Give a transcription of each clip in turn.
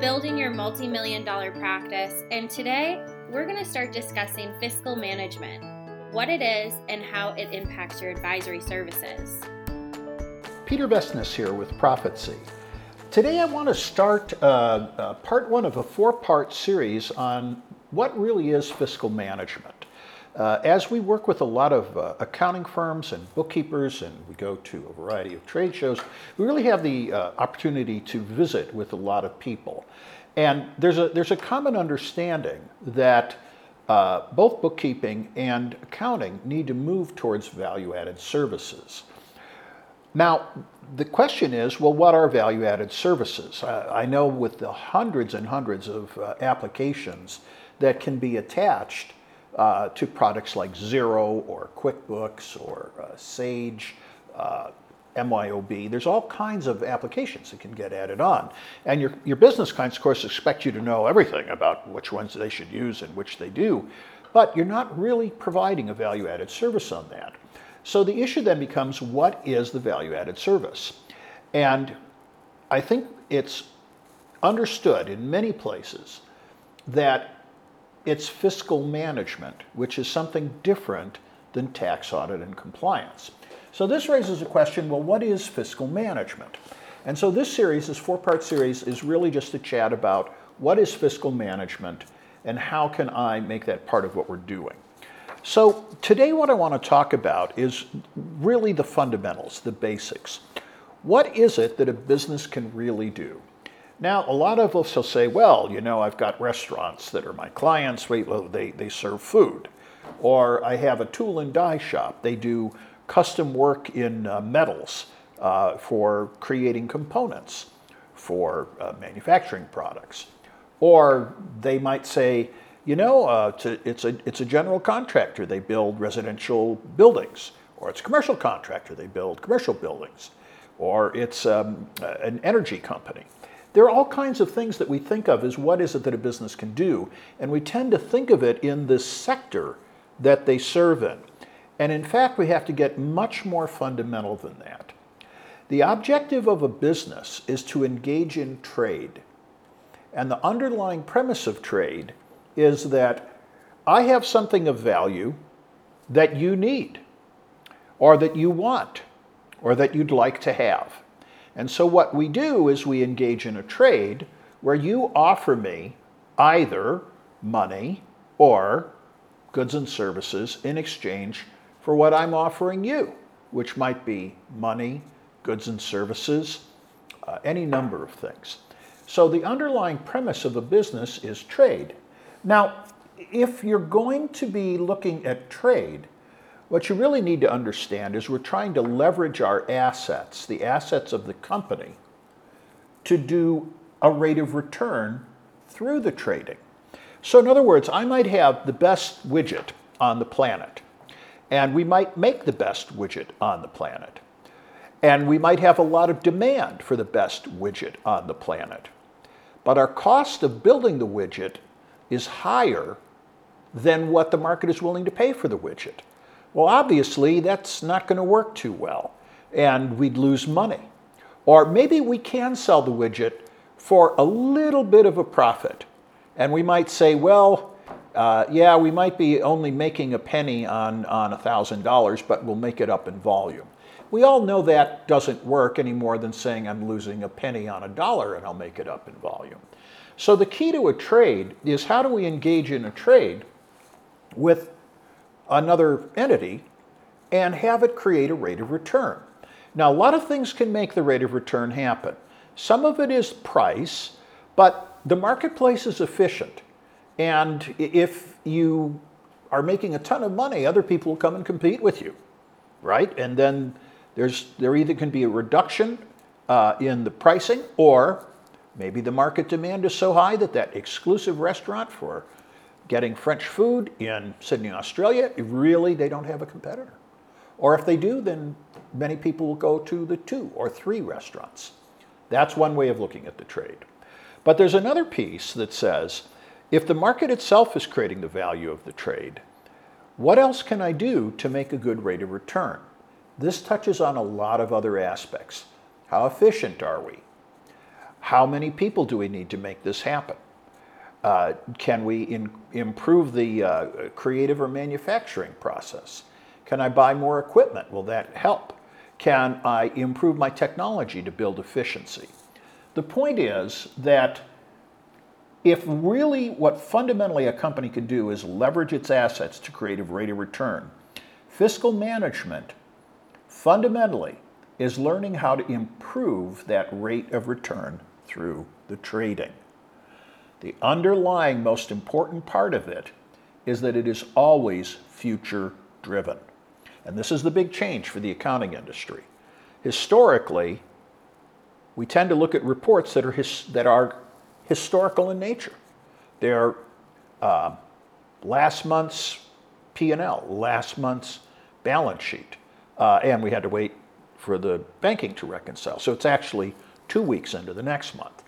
building your multi million dollar practice, and today we're going to start discussing fiscal management what it is and how it impacts your advisory services. Peter Vestness here with Prophecy. Today I want to start uh, uh, part one of a four part series on what really is fiscal management. Uh, as we work with a lot of uh, accounting firms and bookkeepers, and we go to a variety of trade shows, we really have the uh, opportunity to visit with a lot of people. And there's a, there's a common understanding that uh, both bookkeeping and accounting need to move towards value added services. Now, the question is well, what are value added services? I know with the hundreds and hundreds of uh, applications that can be attached uh, to products like Xero or QuickBooks or uh, Sage, uh, MYOB. There's all kinds of applications that can get added on. And your, your business clients, of course, expect you to know everything about which ones they should use and which they do, but you're not really providing a value added service on that. So the issue then becomes what is the value added service? And I think it's understood in many places that it's fiscal management, which is something different than tax audit and compliance. So this raises a question, well, what is fiscal management? And so this series, this four-part series, is really just a chat about what is fiscal management and how can I make that part of what we're doing. So today what I want to talk about is really the fundamentals, the basics. What is it that a business can really do? Now, a lot of us will say, well, you know, I've got restaurants that are my clients, they, they serve food. Or I have a tool and die shop, they do custom work in uh, metals uh, for creating components for uh, manufacturing products. Or they might say, you know, uh, a, it's, a, it's a general contractor, they build residential buildings. Or it's a commercial contractor, they build commercial buildings. Or it's um, an energy company. There are all kinds of things that we think of as what is it that a business can do, and we tend to think of it in this sector that they serve in. And in fact, we have to get much more fundamental than that. The objective of a business is to engage in trade. And the underlying premise of trade is that I have something of value that you need, or that you want, or that you'd like to have. And so what we do is we engage in a trade where you offer me either money or goods and services in exchange for what I'm offering you, which might be money, goods and services, uh, any number of things. So the underlying premise of a business is trade. Now, if you're going to be looking at trade, what you really need to understand is we're trying to leverage our assets, the assets of the company, to do a rate of return through the trading. So, in other words, I might have the best widget on the planet and we might make the best widget on the planet. And we might have a lot of demand for the best widget on the planet. But our cost of building the widget is higher than what the market is willing to pay for the widget. Well, obviously, that's not going to work too well, and we'd lose money. Or maybe we can sell the widget for a little bit of a profit, and we might say, well, uh, yeah, we might be only making a penny on, on $1,000, but we'll make it up in volume. We all know that doesn't work any more than saying I'm losing a penny on a dollar and I'll make it up in volume. So the key to a trade is how do we engage in a trade with another entity and have it create a rate of return. Now, a lot of things can make the rate of return happen. Some of it is price, but the marketplace is efficient. And if you are making a ton of money, other people will come and compete with you, right? And then there's there either can be a reduction uh, in the pricing, or maybe the market demand is so high that that exclusive restaurant for getting French food in Sydney, Australia, really they don't have a competitor. Or if they do, then many people will go to the two or three restaurants. That's one way of looking at the trade. But there's another piece that says if the market itself is creating the value of the trade, what else can I do to make a good rate of return? This touches on a lot of other aspects. How efficient are we? How many people do we need to make this happen? Uh, can we in, improve the uh, creative or manufacturing process? Can I buy more equipment? Will that help? Can I improve my technology to build efficiency? The point is that if really what fundamentally a company can do is leverage its assets to create a rate of return, fiscal management fundamentally is learning how to improve that rate of return through the trading. The underlying most important part of it is that it is always future driven. And this is the big change for the accounting industry. Historically, we tend to look at reports that are, his, that are historical in nature. They're uh, last month's P&L, last month's balance sheet, uh, and we had to wait for the banking to reconcile. So it's actually two weeks into the next month.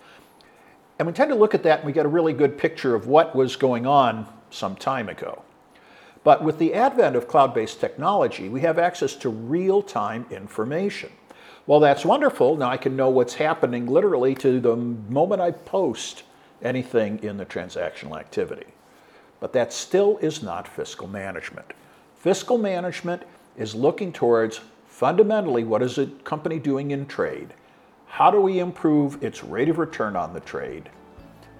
And we tend to look at that and we get a really good picture of what was going on some time ago. But with the advent of cloud based technology, we have access to real time information. Well, that's wonderful. Now I can know what's happening literally to the moment I post anything in the transactional activity. But that still is not fiscal management. Fiscal management is looking towards fundamentally what is a company doing in trade? How do we improve its rate of return on the trade?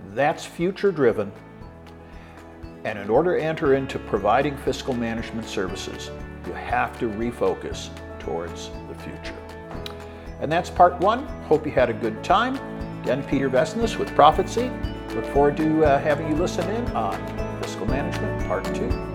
That's future driven. And in order to enter into providing fiscal management services, you have to refocus towards the future. And that's part one. Hope you had a good time. Again, Peter Vestnes with Prophecy. Look forward to uh, having you listen in on Fiscal Management Part 2.